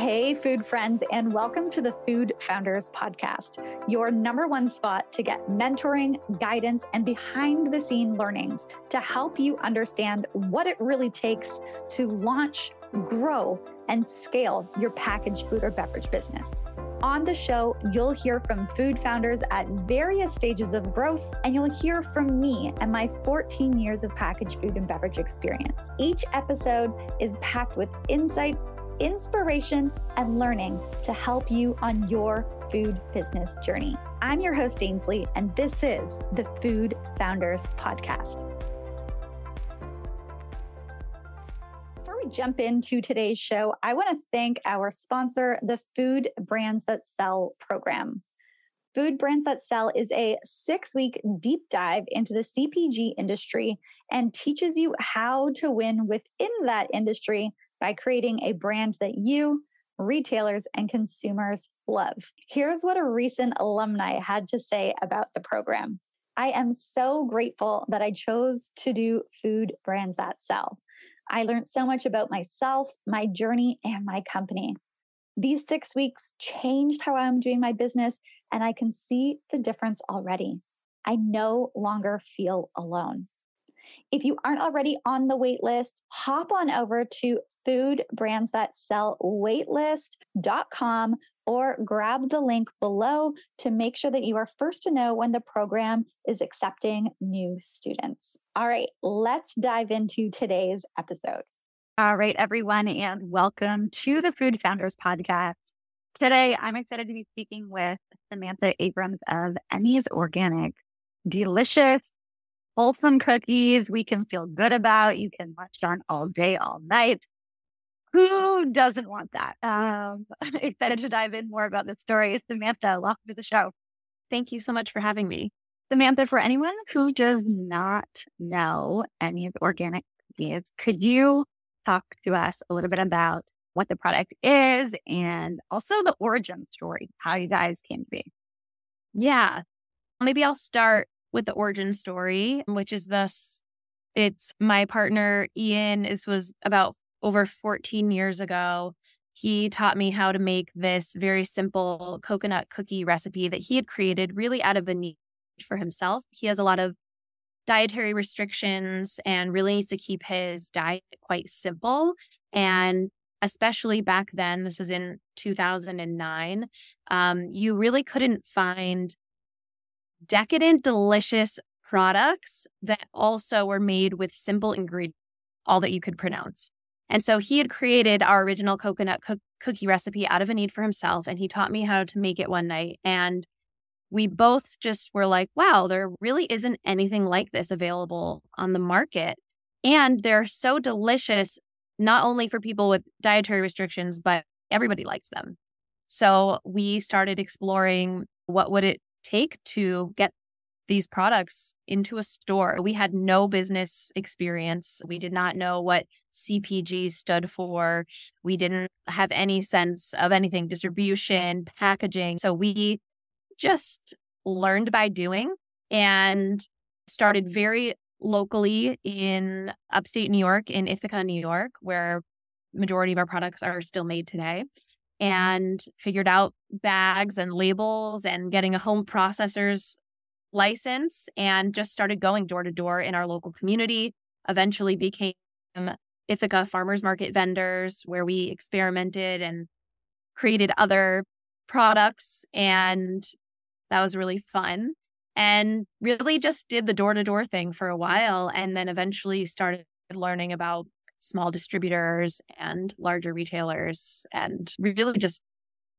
Hey, food friends, and welcome to the Food Founders Podcast, your number one spot to get mentoring, guidance, and behind the scene learnings to help you understand what it really takes to launch, grow, and scale your packaged food or beverage business. On the show, you'll hear from food founders at various stages of growth, and you'll hear from me and my 14 years of packaged food and beverage experience. Each episode is packed with insights inspiration, and learning to help you on your food business journey. I'm your host, Ainsley, and this is the Food Founders Podcast. Before we jump into today's show, I want to thank our sponsor, the Food Brands That Sell program. Food Brands That Sell is a six week deep dive into the CPG industry and teaches you how to win within that industry by creating a brand that you, retailers, and consumers love. Here's what a recent alumni had to say about the program. I am so grateful that I chose to do food brands that sell. I learned so much about myself, my journey, and my company. These six weeks changed how I'm doing my business, and I can see the difference already. I no longer feel alone. If you aren't already on the wait list, hop on over to foodbrandsthatsellwaitlist.com or grab the link below to make sure that you are first to know when the program is accepting new students. All right, let's dive into today's episode. All right, everyone, and welcome to the Food Founders Podcast. Today, I'm excited to be speaking with Samantha Abrams of Emmy's Organic. Delicious, wholesome cookies we can feel good about. You can munch on all day, all night. Who doesn't want that? Um, excited to dive in more about this story. Samantha, welcome to the show. Thank you so much for having me. Samantha, for anyone who does not know any of the organic cookies, could you talk to us a little bit about what the product is and also the origin story, how you guys came to be? Yeah. Maybe I'll start with the origin story, which is thus it's my partner Ian. This was about over 14 years ago. He taught me how to make this very simple coconut cookie recipe that he had created really out of a need for himself. He has a lot of dietary restrictions and really needs to keep his diet quite simple. And especially back then, this was in 2009, um, you really couldn't find decadent, delicious products that also were made with simple ingredients, all that you could pronounce. And so he had created our original coconut co- cookie recipe out of a need for himself. And he taught me how to make it one night. And we both just were like, wow, there really isn't anything like this available on the market. And they're so delicious, not only for people with dietary restrictions, but everybody likes them. So we started exploring what would it take to get these products into a store. We had no business experience. We did not know what CPG stood for. We didn't have any sense of anything distribution, packaging. So we just learned by doing and started very locally in upstate New York, in Ithaca, New York, where majority of our products are still made today and figured out bags and labels and getting a home processor's license and just started going door to door in our local community. Eventually became Ithaca farmers market vendors where we experimented and created other products and that was really fun and really just did the door to door thing for a while and then eventually started learning about small distributors and larger retailers and really just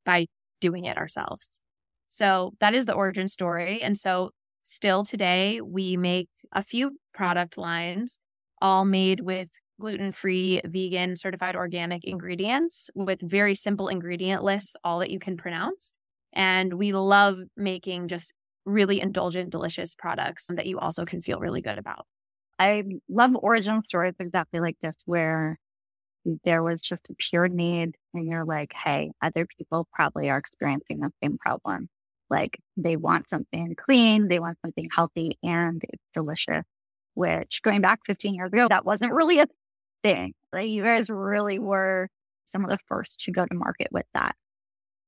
by doing it ourselves. So that is the origin story. And so still today, we make a few product lines, all made with gluten free, vegan, certified organic ingredients with very simple ingredient lists, all that you can pronounce. And we love making just really indulgent, delicious products that you also can feel really good about. I love origin stories exactly like this, where there was just a pure need, and you're like, hey, other people probably are experiencing the same problem. Like they want something clean, they want something healthy, and it's delicious. Which going back 15 years ago, that wasn't really a thing. Like you guys really were some of the first to go to market with that.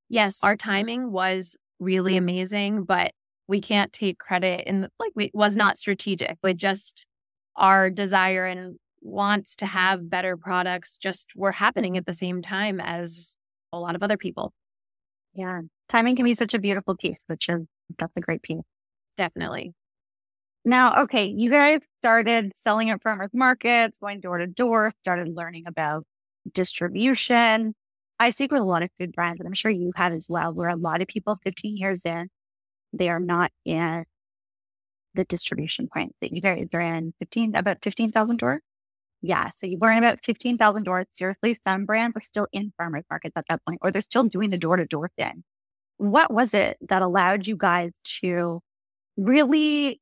Yes, our timing was really amazing, but we can't take credit and like it was not strategic. But just our desire and wants to have better products just were happening at the same time as a lot of other people. Yeah. Timing can be such a beautiful piece, which is that's a great piece. Definitely. Now, okay, you guys started selling at farmers markets, going door to door, started learning about distribution. I speak with a lot of food brands, and I'm sure you had as well, where a lot of people 15 years in, they are not in the distribution point that you guys are in 15, about 15,000 doors. Yeah. So you learn about 15,000 doors. Seriously, some brands are still in farmers markets at that point, or they're still doing the door to door thing. What was it that allowed you guys to really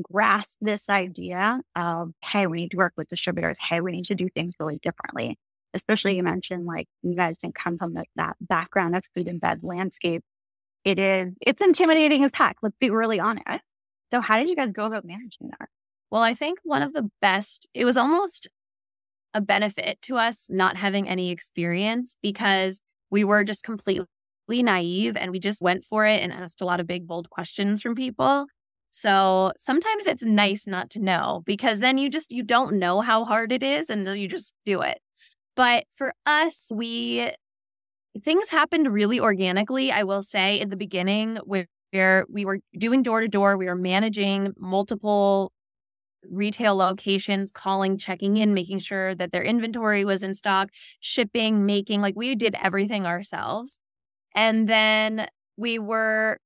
grasp this idea of, hey, we need to work with distributors. Hey, we need to do things really differently. Especially you mentioned like you guys didn't come from that background of food and bev landscape. It is, it's intimidating as heck. Let's be really honest. So how did you guys go about managing that? Well, I think one of the best, it was almost a benefit to us not having any experience because we were just completely naive and we just went for it and asked a lot of big, bold questions from people. So sometimes it's nice not to know because then you just you don't know how hard it is and you just do it. But for us, we things happened really organically, I will say, in the beginning where we were doing door to door, we were managing multiple retail locations, calling, checking in, making sure that their inventory was in stock, shipping, making, like we did everything ourselves. And then we were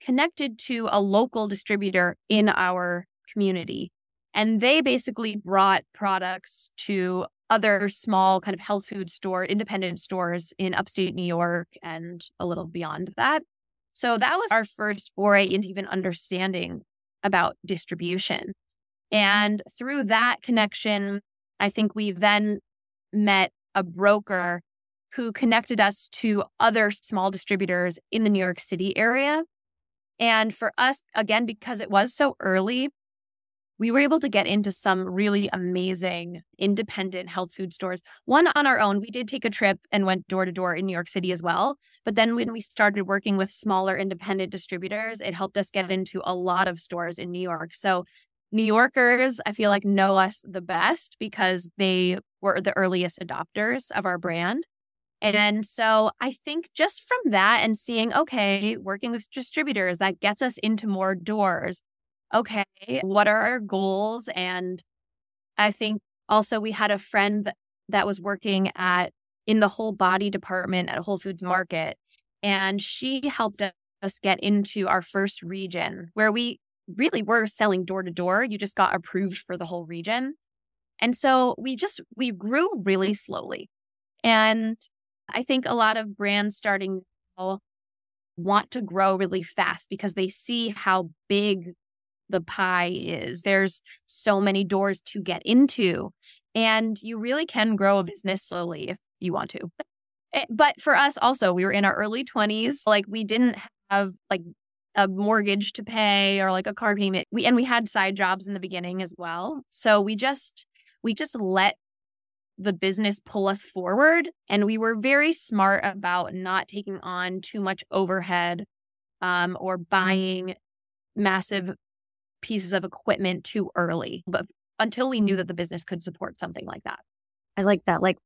connected to a local distributor in our community. And they basically brought products to other small kind of health food store, independent stores in upstate New York and a little beyond that. So that was our first foray into even understanding about distribution. And through that connection, I think we then met a broker who connected us to other small distributors in the New York City area. And for us, again, because it was so early, we were able to get into some really amazing independent health food stores. One on our own, we did take a trip and went door to door in New York City as well. But then when we started working with smaller independent distributors, it helped us get into a lot of stores in New York. So New Yorkers, I feel like, know us the best because they were the earliest adopters of our brand. And so I think just from that and seeing, okay, working with distributors, that gets us into more doors. Okay, what are our goals? And I think also we had a friend that, that was working at in the whole body department at Whole Foods Market. And she helped us get into our first region where we really were selling door to door. You just got approved for the whole region. And so we just, we grew really slowly. And I think a lot of brands starting now want to grow really fast because they see how big the pie is. There's so many doors to get into, and you really can grow a business slowly if you want to. Eh, but for us, also, we were in our early 20s. Like, we didn't have like a mortgage to pay or like a car payment. We and we had side jobs in the beginning as well. So we just we just let the business pull us forward. And we were very smart about not taking on too much overhead um, or buying massive pieces of equipment too early, but until we knew that the business could support something like that. I like that. Like,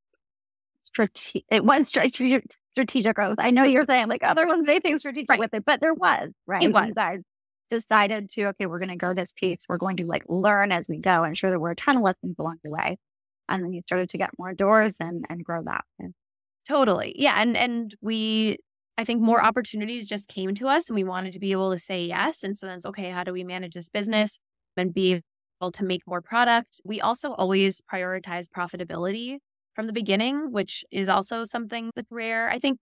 strategic, it was strategic, strategic growth. I know you're saying like, oh, there wasn't anything strategic right. with it, but there was, right? It was. You guys decided to, okay, we're going to grow this piece. We're going to like learn as we go. I'm sure there were a ton of lessons along the way and then you started to get more doors and and grow that. Totally. Yeah. And and we I think more opportunities just came to us and we wanted to be able to say yes. And so then it's okay, how do we manage this business and be able to make more product? We also always prioritize profitability from the beginning, which is also something that's rare. I think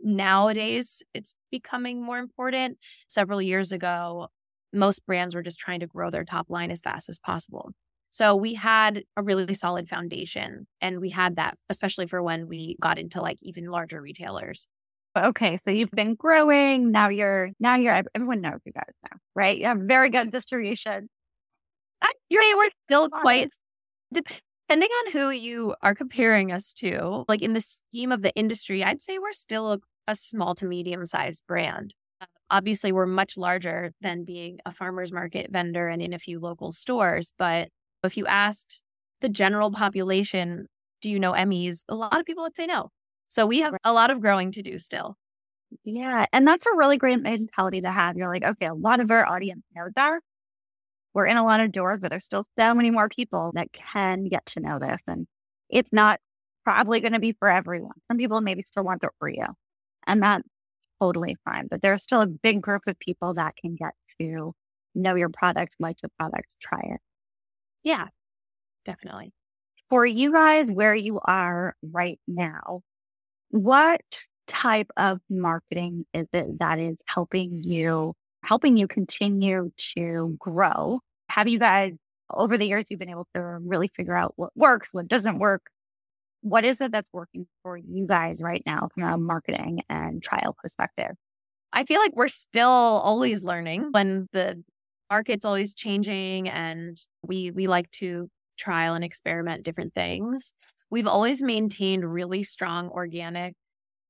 nowadays it's becoming more important. Several years ago, most brands were just trying to grow their top line as fast as possible. So we had a really solid foundation and we had that, especially for when we got into like even larger retailers. Okay. So you've been growing. Now you're, now you're, everyone knows you guys now, right? You have very good distribution. You're, we're still quite, Depending on who you are comparing us to, like in the scheme of the industry, I'd say we're still a, a small to medium sized brand. Uh, obviously, we're much larger than being a farmer's market vendor and in a few local stores. But if you asked the general population, do you know Emmys? A lot of people would say no. So we have a lot of growing to do still. Yeah. And that's a really great mentality to have. You're like, okay, a lot of our audience knows that. We're in a lot of doors, but there's still so many more people that can get to know this. And it's not probably going to be for everyone. Some people maybe still want the Oreo, and that's totally fine. But there's still a big group of people that can get to know your product, like the product, try it. Yeah, definitely. For you guys, where you are right now, what type of marketing is it that is helping you helping you continue to grow? Have you guys over the years you've been able to really figure out what works, what doesn't work? What is it that's working for you guys right now from a marketing and trial perspective? I feel like we're still always learning when the market's always changing and we we like to trial and experiment different things. We've always maintained really strong organic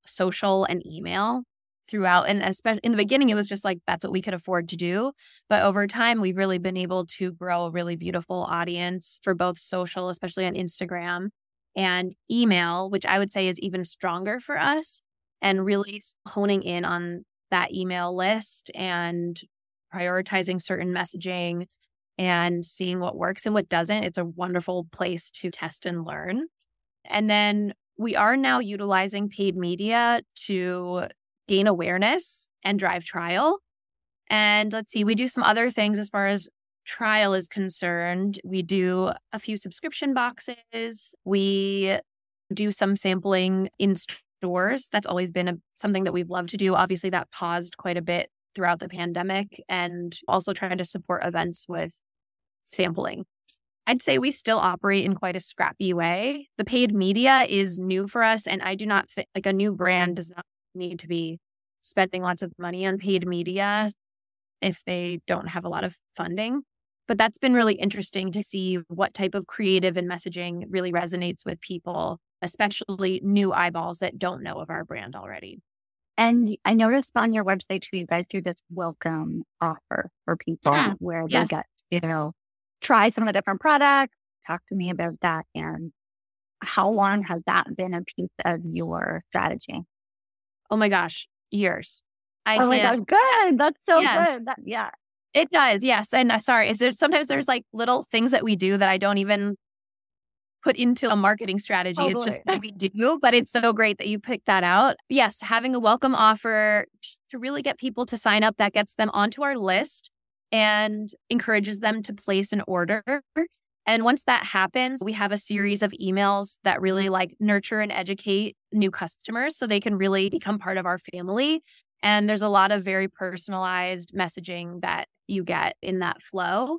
social and email throughout and especially in the beginning it was just like that's what we could afford to do but over time we've really been able to grow a really beautiful audience for both social especially on instagram and email which i would say is even stronger for us and really honing in on that email list and prioritizing certain messaging and seeing what works and what doesn't. It's a wonderful place to test and learn and then we are now utilizing paid media to gain awareness and drive trial. And let's see, we do some other things as far as trial is concerned. We do a few subscription boxes. We do some sampling in stores. That's always been a, something that we've loved to do. Obviously, that paused quite a bit throughout the pandemic and also trying to support events with sampling. I'd say we still operate in quite a scrappy way. The paid media is new for us. And I do not think like a new brand does not need to be spending lots of money on paid media if they don't have a lot of funding. But that's been really interesting to see what type of creative and messaging really resonates with people, especially new eyeballs that don't know of our brand already. And I noticed on your website too, you guys do this welcome offer for people yeah. where they yes. get, you know, try some of the different products. Talk to me about that. And how long has that been a piece of your strategy? Oh my gosh, years. I oh my god, good. That's so yes. good. That, yeah. It does, yes. And uh, sorry, is there sometimes there's like little things that we do that I don't even put into a marketing strategy. Totally. It's just what we do, but it's so great that you picked that out. Yes, having a welcome offer to really get people to sign up that gets them onto our list and encourages them to place an order. And once that happens, we have a series of emails that really like nurture and educate new customers so they can really become part of our family. And there's a lot of very personalized messaging that you get in that flow.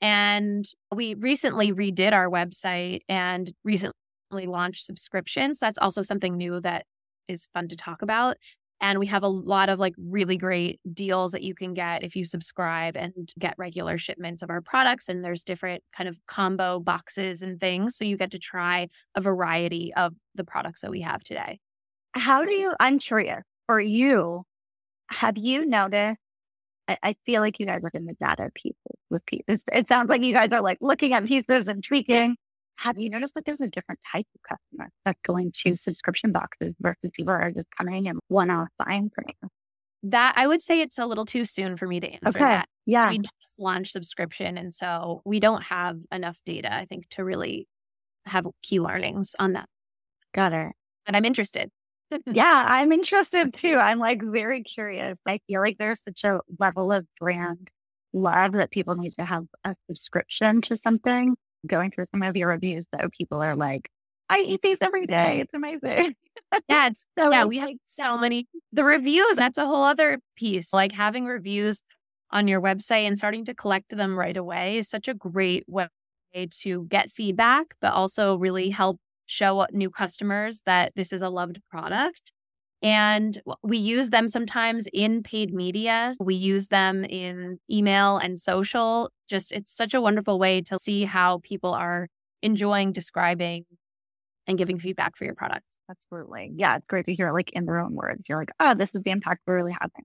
And we recently redid our website and recently launched subscriptions. That's also something new that is fun to talk about. And we have a lot of like really great deals that you can get if you subscribe and get regular shipments of our products. And there's different kind of combo boxes and things. So you get to try a variety of the products that we have today. How do you, I'm curious, for you, have you noticed? I, I feel like you guys are in the data pieces with pieces. It sounds like you guys are like looking at pieces and tweaking have you noticed that there's a different type of customer that's going to subscription boxes versus people are just coming and one off buying from you? That I would say it's a little too soon for me to answer okay. that. Yeah. We just launched subscription. And so we don't have enough data, I think, to really have key learnings on that. Got it. But I'm interested. yeah, I'm interested too. I'm like very curious. I feel like there's such a level of brand love that people need to have a subscription to something going through some of your reviews, though, people are like, I eat these every day. It's amazing. yeah, it's, so yeah, we have so many the reviews. That's a whole other piece. Like having reviews on your website and starting to collect them right away is such a great way to get feedback, but also really help show new customers that this is a loved product. And we use them sometimes in paid media. We use them in email and social. Just it's such a wonderful way to see how people are enjoying describing and giving feedback for your products. Absolutely. Yeah. It's great to hear like in their own words. You're like, oh, this is the impact we're really having.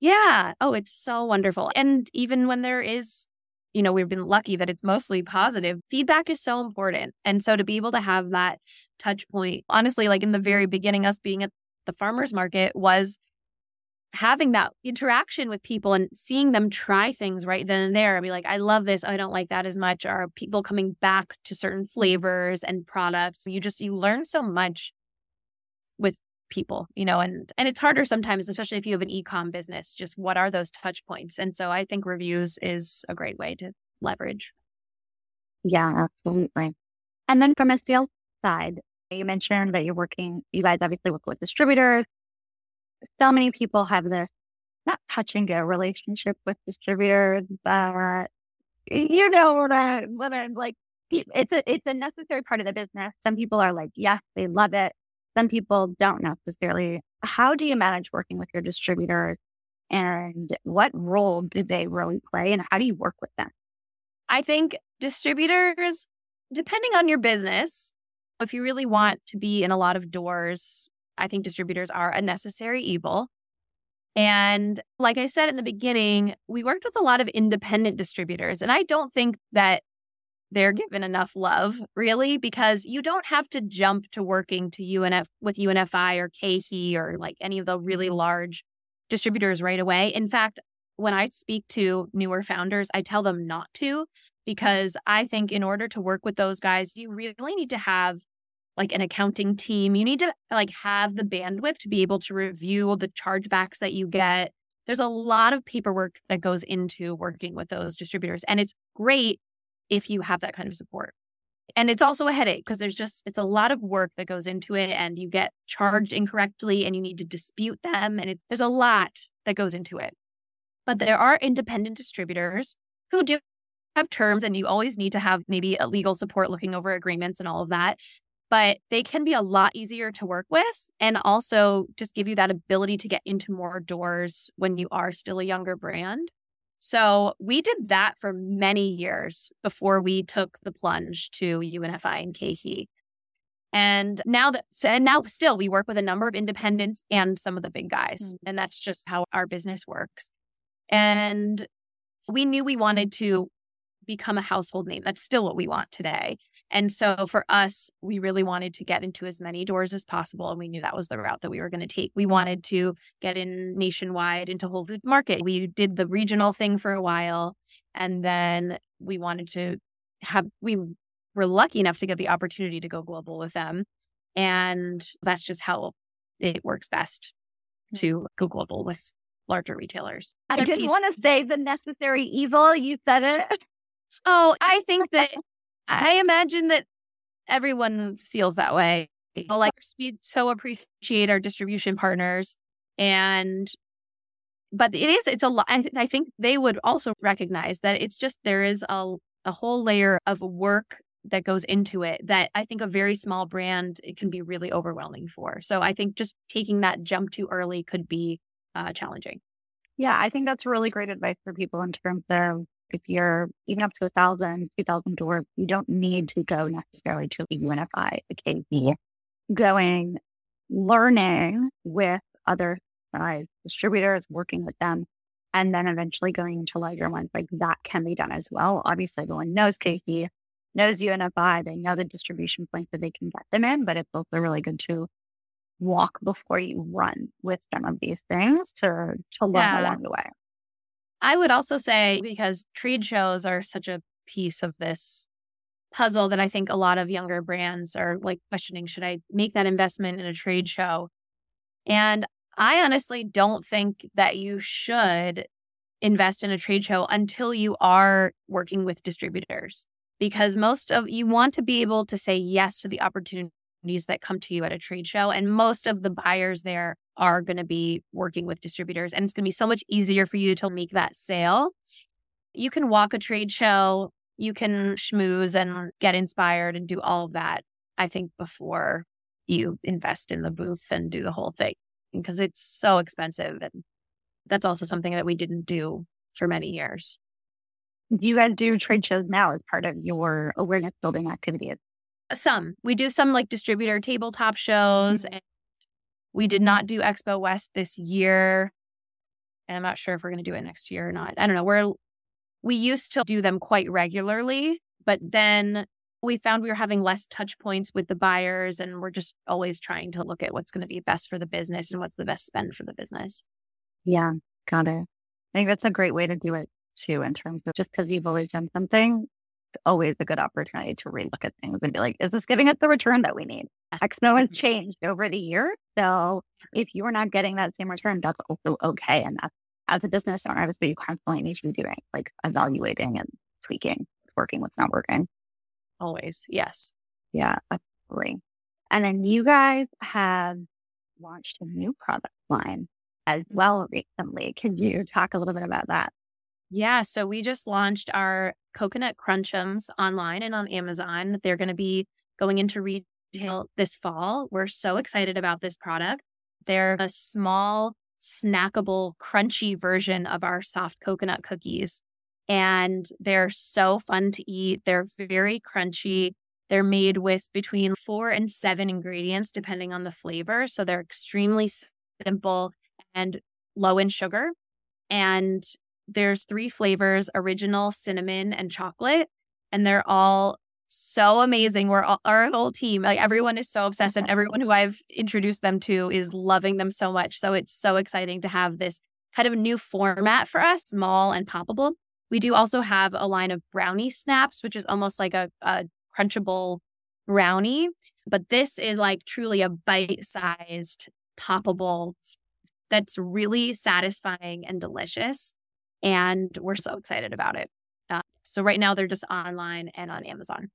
Yeah. Oh, it's so wonderful. And even when there is, you know, we've been lucky that it's mostly positive, feedback is so important. And so to be able to have that touch point, honestly, like in the very beginning, us being at the farmer's market was having that interaction with people and seeing them try things right then and there. I'd be like, I love this. I don't like that as much. Are people coming back to certain flavors and products? You just, you learn so much with people, you know, and, and it's harder sometimes, especially if you have an e-com business, just what are those touch points? And so I think reviews is a great way to leverage. Yeah, absolutely. And then from a sales side, you mentioned that you're working, you guys obviously work with distributors, so many people have this not touch and go relationship with distributors, but you know what I what I'm like. It's a it's a necessary part of the business. Some people are like, yes, they love it. Some people don't necessarily. How do you manage working with your distributors, and what role do they really play, and how do you work with them? I think distributors, depending on your business, if you really want to be in a lot of doors I think distributors are a necessary evil. And like I said in the beginning, we worked with a lot of independent distributors. And I don't think that they're given enough love, really, because you don't have to jump to working to UNF with UNFI or KeHE or like any of the really mm-hmm. large distributors right away. In fact, when I speak to newer founders, I tell them not to mm. because I think in order to work with those guys, you really need to have like an accounting team. You need to like have the bandwidth to be able to review the chargebacks that you get. There's a lot of paperwork that goes into working with those distributors. And it's great if you have that kind of support. And it's also a headache because there's just, it's a lot of work that goes into it and you get charged incorrectly and you need to dispute them. And it's, there's a lot that goes into it. But there are independent distributors who do have terms and you always need to have maybe a legal support looking over agreements and all of that but they can be a lot easier to work with and also just give you that ability to get into more doors when you are still a younger brand. So we did that for many years before we took the plunge to UNFI and KeHE. And now that, and now still we work with a number of independents and some of the big guys. Mm-hmm. And that's just how our business works. And we knew we wanted to become a household name. That's still what we want today. And so for us, we really wanted to get into as many doors as possible. And we knew that was the route that we were going to take. We wanted to get in nationwide into Whole Food Market. We did the regional thing for a while. And then we wanted to have, we were lucky enough to get the opportunity to go global with them. And that's just how it works best hmm. to go global with larger retailers. I didn't want to say the necessary evil. You said it. Oh, I think that I imagine that everyone feels that way. Like we so appreciate our distribution partners and but it is it's a lot I, I think they would also recognize that it's just there is a a whole layer of work that goes into it that I think a very small brand it can be really overwhelming for. So I think just taking that jump too early could be uh, challenging. Yeah, I think that's really great advice for people in terms of if you're even up to a thousand, two thousand doors, you don't need to go necessarily to a UNFI, a Going, learning with other size distributors, working with them, and then eventually going into larger ones like that can be done as well. Obviously, everyone knows KeHE, knows UNFI, they know the distribution points that they can get them in, but it's also really good to walk before you run with some of these things to to learn yeah. along the way. I would also say because trade shows are such a piece of this puzzle that I think a lot of younger brands are like questioning should I make that investment in a trade show? And I honestly don't think that you should invest in a trade show until you are working with distributors because most of you want to be able to say yes to the opportunity that come to you at a trade show. And most of the buyers there are going to be working with distributors. And it's going to be so much easier for you to make that sale. You can walk a trade show, you can schmooze and get inspired and do all of that, I think, before you invest in the booth and do the whole thing because it's so expensive. And that's also something that we didn't do for many years. Do you guys do trade shows now as part of your awareness building activities? Some. We do some like distributor tabletop shows. Mm-hmm. And we did not do Expo West this year. And I'm not sure if we're going to do it next year or not. I don't know. We're we used to do them quite regularly, but then we found we were having less touch points with the buyers and we're just always trying to look at what's going to be best for the business and what's the best spend for the business. Yeah, got it. I think that's a great way to do it too, in terms of just because you've always done something, always a good opportunity to relook at things and be like, is this giving us the return that we need? Expo has changed over the year. So if you're not getting that same return, that's also okay. And that's as a business owner, that's what you constantly need to be doing, like evaluating and tweaking what's working, what's not working. Always. Yes. Yeah, absolutely. And then you guys have launched a new product line as mm-hmm. well recently. Can you talk a little bit about that? Yeah. So we just launched our coconut crunchums online and on Amazon. They're going to be going into retail this fall. We're so excited about this product. They're a small, snackable, crunchy version of our soft coconut cookies. And they're so fun to eat. They're very crunchy. They're made with between four and seven ingredients, depending on the flavor. So they're extremely simple and low in sugar. And there's three flavors original, cinnamon, and chocolate. And they're all so amazing. We're all, our whole team, like everyone is so obsessed, and everyone who I've introduced them to is loving them so much. So it's so exciting to have this kind of new format for us, small and poppable. We do also have a line of brownie snaps, which is almost like a, a crunchable brownie, but this is like truly a bite sized, poppable that's really satisfying and delicious. And we're so excited about it. Uh, so right now they're just online and on Amazon.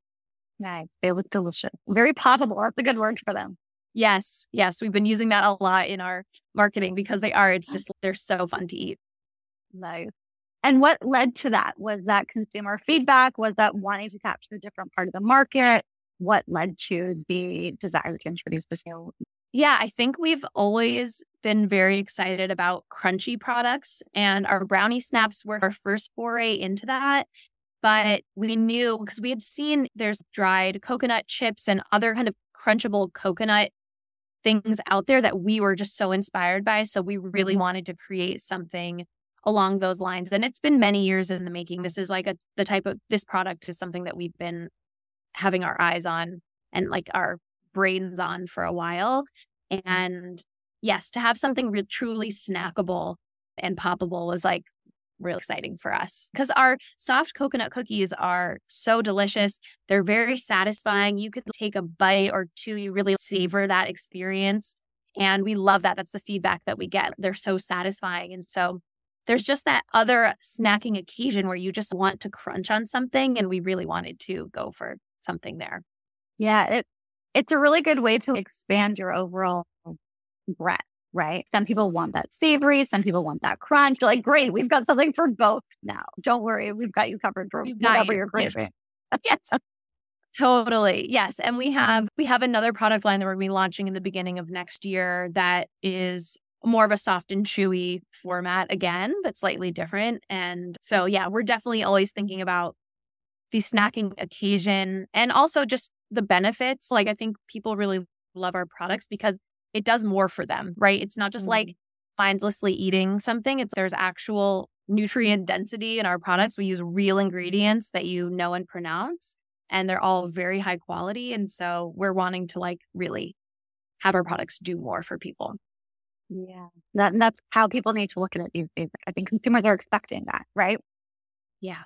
Nice. They look delicious. Very poppable. That's a good word for them. Yes. Yes. We've been using that a lot in our marketing because they are, it's just, they're so fun to eat. Nice. And what led to that? Was that consumer feedback? Was that wanting to capture a different part of the market? What led to the desire to introduce this new yeah, I think we've always been very excited about crunchy products, and our brownie snaps were our first foray into that. But we knew because we had seen there's dried coconut chips and other kind of crunchable coconut things out there that we were just so inspired by. So we really mm-hmm. wanted to create something along those lines. And it's been many years in the making. This is like a the type of this product is something that we've been having our eyes on and like our brains on for a while. And yes, to have something re- truly snackable and poppable was like real exciting for us because our soft coconut cookies are so delicious. They're very satisfying. You could take a bite or two, you really savor that experience. And we love that. That's the feedback that we get. They're so satisfying. And so there's just that other snacking occasion where you just want to crunch on something. And we really wanted to go for something there. Yeah, it it's a really good way to expand your overall breadth, right? Some people want that savory, some people want that crunch. You're like, great, we've got something for both now. Don't worry, we've got you covered for whatever you. you're craving. yes. Totally. Yes. And we uh-huh. have we have another product line that we're going to be launching in the beginning of next year that is more of a soft and chewy format again, but slightly different. And so yeah, we're definitely always thinking about the snacking occasion and also just the benefits. Like I think people really love our products because it does more for them, right? It's not just mm-hmm. like mindlessly eating something. It's there's actual nutrient density in our products. We use real ingredients that you know and pronounce, and they're all very high quality. And so we're wanting to like really have our products do more for people. Yeah. That, that's how people need to look at it these days. I think consumers are expecting that, right? Yeah.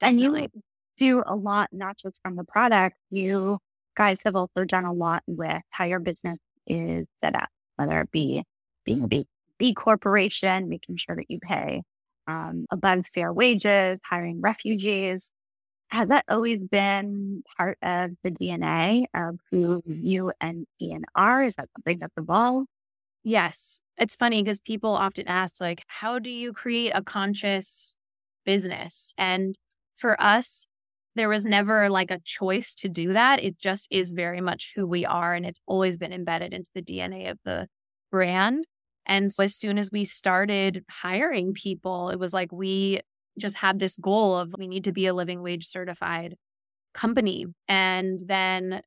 Definitely. And you do a lot, not just from the product. You guys have also done a lot with how your business is set up, whether it be being a B, B corporation, making sure that you pay um, above fair wages, hiring refugees. Has that always been part of the DNA of who you and Ian are? Is that something that's evolved? Yes. It's funny because people often ask, like, how do you create a conscious business? And for us, there was never like a choice to do that. It just is very much who we are. And it's always been embedded into the DNA of the brand. And so as soon as we started hiring people, it was like we just had this goal of we need to be a living wage certified company. And then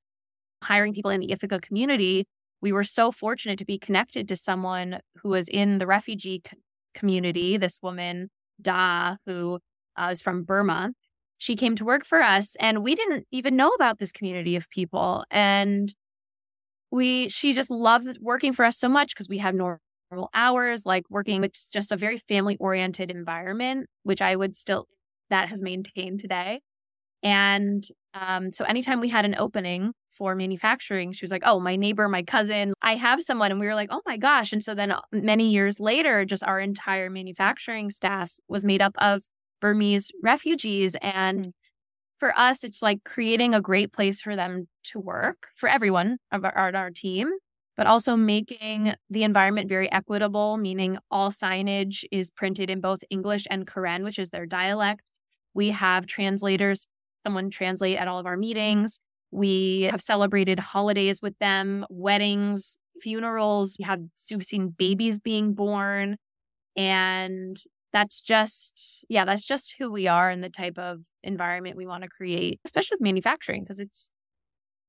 hiring people in the Ithaca community, we were so fortunate to be connected to someone who was in the refugee community, this woman, Da, who uh, is from Burma. She came to work for us, and we didn't even know about this community of people. And we, she just loves working for us so much because we have normal hours, like working with just a very family oriented environment, which I would still, that has maintained today. And um, so anytime we had an opening for manufacturing, she was like, Oh, my neighbor, my cousin, I have someone. And we were like, Oh my gosh. And so then uh, many years later, just our entire manufacturing staff was made up of Burmese refugees. And mm. for us, it's like creating a great place for them to work for everyone of our, our team, but also making the environment very equitable, meaning all signage is printed in both English and Karen, which is their dialect. We have translators, someone translate at all of our meetings. We have celebrated holidays with them, weddings, funerals. We have we've seen babies being born. And that's just yeah that's just who we are and the type of environment we want to create especially with manufacturing because it's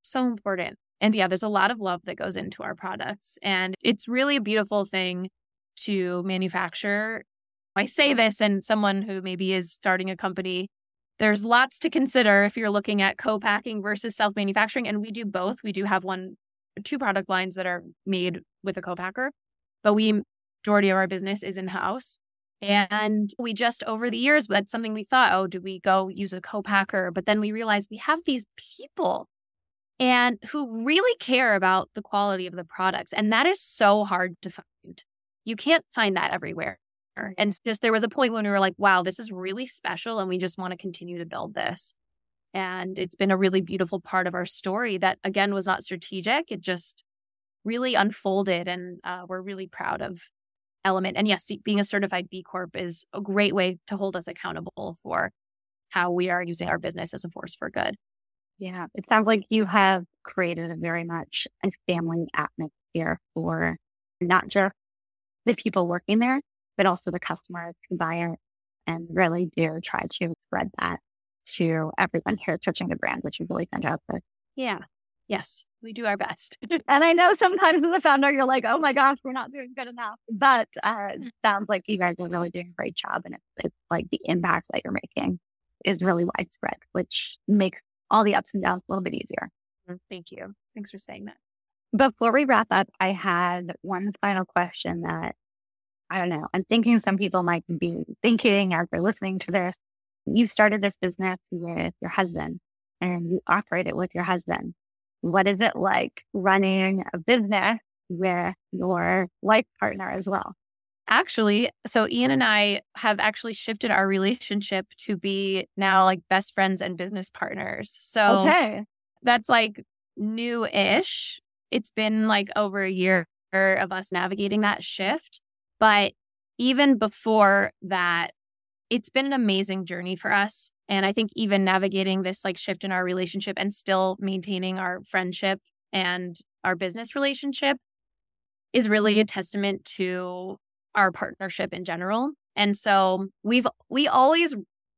so important. And yeah there's a lot of love that goes into our products and it's really a beautiful thing to manufacture. I say this and someone who maybe is starting a company there's lots to consider if you're looking at co-packing versus self-manufacturing and we do both. We do have one two product lines that are made with a co-packer but we majority of our business is in house and we just over the years, that's something we thought, oh, do we go use a co-packer? But then we realized we have these people and who really care about the quality of the products. And that is so hard to find. You can't find that everywhere. And just there was a point when we were like, wow, this is really special. And we just want to continue to build this. And it's been a really beautiful part of our story that, again, was not strategic. It just really unfolded. And uh, we're really proud of element. And yes, being a certified B Corp is a great way to hold us accountable for how we are using our business as a force for good. Yeah, it sounds like you have created a very much a family atmosphere for not just the people working there, but also the customers and buy it and really do try to spread that to everyone here touching the brand, which is really fantastic. Yeah. Yes, we do our best. and I know sometimes as a founder, you're like, oh my gosh, we're not doing good enough. But uh, it sounds like you guys are really doing a great job. And it's, it's like the impact that you're making is really widespread, which makes all the ups and downs a little bit easier. Mm, thank you. Thanks for saying that. Before we wrap up, I had one final question that I don't know. I'm thinking some people might be thinking as they're listening to this. You started this business with your husband and you operate it with your husband. What is it like running a business with your life partner as well? Actually, so Ian and I have actually shifted our relationship to be now like best friends and business partners. So okay. that's like new ish. It's been like over a year of us navigating that shift. But even before that, it's been an amazing journey for us. And I think even navigating this like shift in our relationship and still maintaining our friendship and our business relationship is really a mm-hmm. testament to our partnership in general. And so we've we always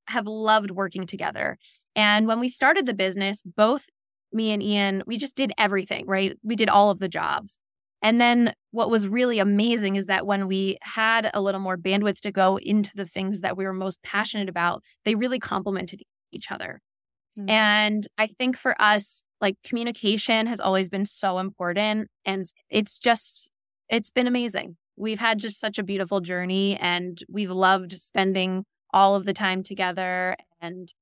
have loved working together. And when we started the business, both me and Ian, we just did everything, right? We did all of the jobs. And then what was really amazing is that when we had a little more bandwidth to go into the things that we were most passionate about, they really complemented each other. Mm-hmm. And I think for us, like communication has always been so important. And it's just, it's been amazing. We've had just such a beautiful journey and we've loved spending all of the time together and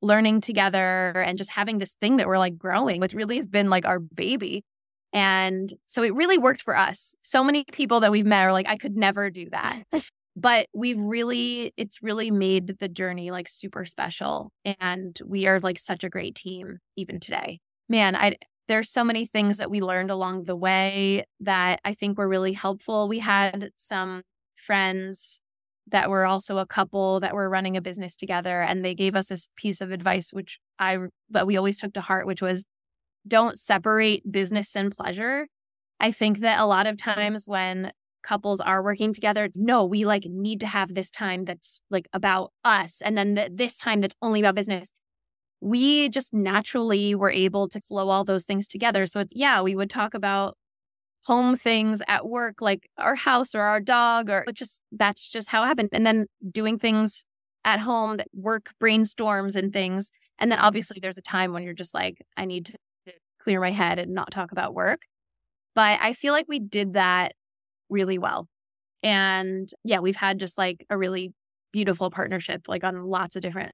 learning together and just having this thing that we're like growing, which really has been like our baby. And so it really worked for us. So many people that we've met are like, I could never do that. but we've really, it's really made the journey like super special. And we are like such a great team even today. Man, I, there's so many things that we learned along the way that I think were really helpful. We had some friends that were also a couple that were running a business together and they gave us this piece of advice which I that we always took to heart which was don't separate business and pleasure. I think that a lot of times when couples are working together, no, we like need to have this time that's like about us. And then th- this time that's only about business. We just naturally were able to flow all those things together. So it's, yeah, we would talk about home things at work, like our house or our dog, or just that's just how it happened. And then doing things at home that work brainstorms and things. And then obviously there's a time when you're just like, I need to clear my head and not talk about work. But I feel like we did that really well. And yeah, we've had just like a really beautiful partnership, like on lots of different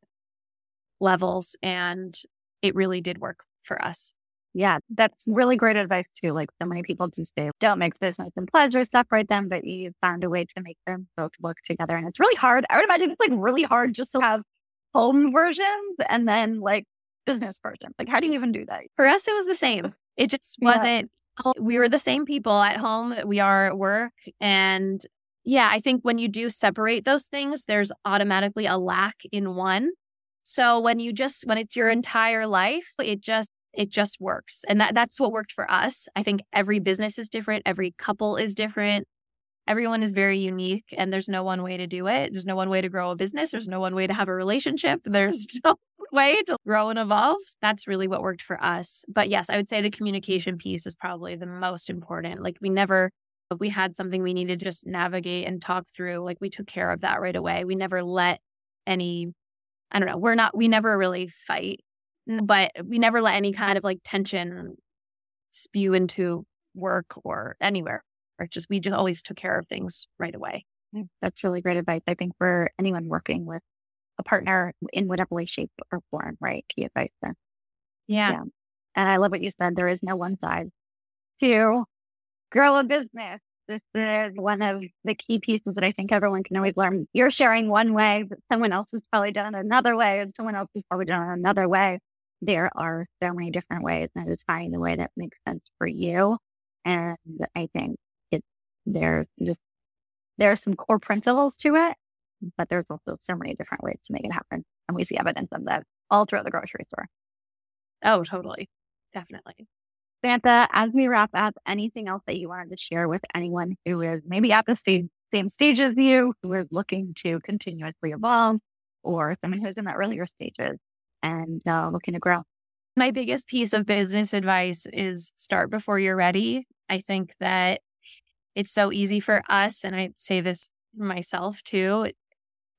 levels. And it really did work for us. Yeah, that's really great advice too. Like so many people do say, don't mix business and pleasure, separate them, but you've found a way to make them both work together. And it's really hard. I would imagine it's like really hard just to have home versions and then like business person. Like, how do you even do that? For us, it was the same. It just wasn't, yeah. we were the same people at home that we are at work. And yeah, I think when you do separate those things, there's automatically a lack in one. So when you just, when it's your entire life, it just, it just works. And that, that's what worked for us. I think every business is different. Every couple is different. Everyone is very unique and there's no one way to do it. There's no one way to grow a business. There's no one way to have a relationship. There's no way to grow and evolve. That's really what worked for us. But yes, I would say the communication piece is probably the most important. Like we never, if we had something we needed to just navigate and talk through, like we took care of that right away. We never let any, I don't know, we're not, we never really fight, but we never let any kind of like tension spew into work or anywhere. Or just, we just always took care of things right away. Mm, that's really great advice. I think for anyone working with a partner in whatever way, shape, or form, right? Key advice there. Yeah. yeah. And I love what you said. There is no one size to grow a business. This is one of the key pieces that I think everyone can always learn. You're sharing one way, but someone else has probably done it another way, and someone else has probably done another way. There are so many different ways, and it's finding the way that makes sense for you. And I think it's there's just there are some core principles to it, but there's also so many different ways to make it happen. And we see evidence of that all throughout the grocery store. Oh, totally. Definitely. Santa, as we wrap up, anything else that you wanted to share with anyone who is maybe at the same, same stage as you, who is looking to continuously evolve, or someone who's in the earlier stages and uh, looking to grow? My biggest piece of business advice is start before you're ready. I think that it's so easy for us, and I say this myself too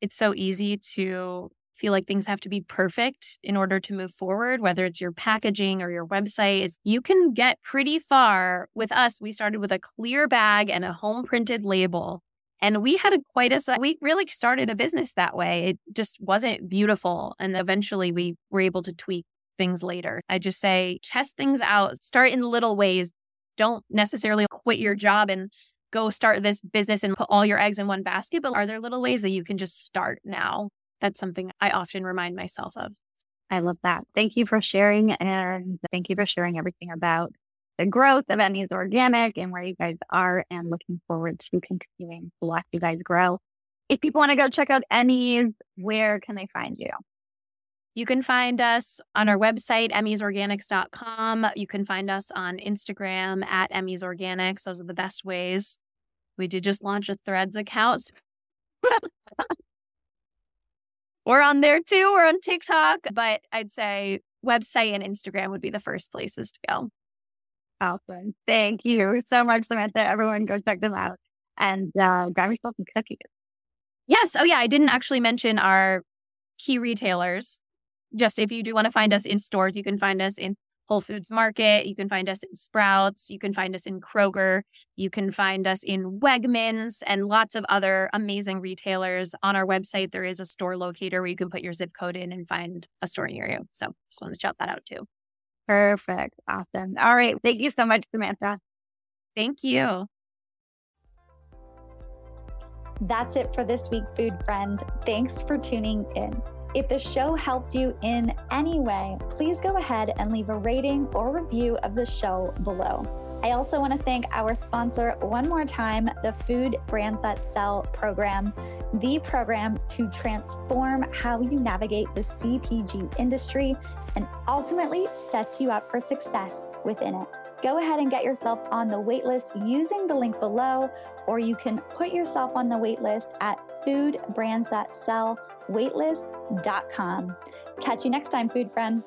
it's so easy to feel like things have to be perfect in order to move forward, whether it's your packaging or your website. You can get pretty far with us. We started with a clear bag and a home printed label. And we had a quite a, we really started a business that way. It just wasn't beautiful. And eventually we were able to tweak things later. I just say, test things out, start in little ways. Don't necessarily quit your job and go start this business and put all your eggs in one basket, but are there little ways that you can just start now? That's something I often remind myself of. I love that. Thank you for sharing. And thank you for sharing everything about the growth of Emmy's Organic and where you guys are and looking forward to continuing to watch you guys grow. If people want to go check out Emmy's, where can they find you? You can find us on our website, emmysorganics.com. You can find us on Instagram at Emmy's Organics. Those are the best ways. We did just launch a Threads account. we're on there too. We're on TikTok, but I'd say website and Instagram would be the first places to go. Awesome. Thank you so much, Samantha. Everyone go check them out and uh, grab yourself some cookies. Yes. Oh, yeah. I didn't actually mention our key retailers just if you do want to find us in stores, you can find us in Whole Foods Market. You can find us in Sprouts. You can find us in Kroger. You can find us in Wegmans and lots of other amazing retailers. On our website, there is a store locator where you can put your zip code in and find a store near you. So just want to shout that out too. Perfect. Awesome. All right. Thank you so much, Samantha. Thank you. That's it for this week, food friend. Thanks for tuning in. If the show helped you in any way, please go ahead and leave a rating or review of the show below. I also want to thank our sponsor one more time, the Food Brands That Sell program, the program to transform how you navigate the CPG industry and ultimately sets you up for success within it. Go ahead and get yourself on the waitlist using the link below, or you can put yourself on the waitlist at foodbrandsthatsellwaitlist.com. Catch you next time, food friend.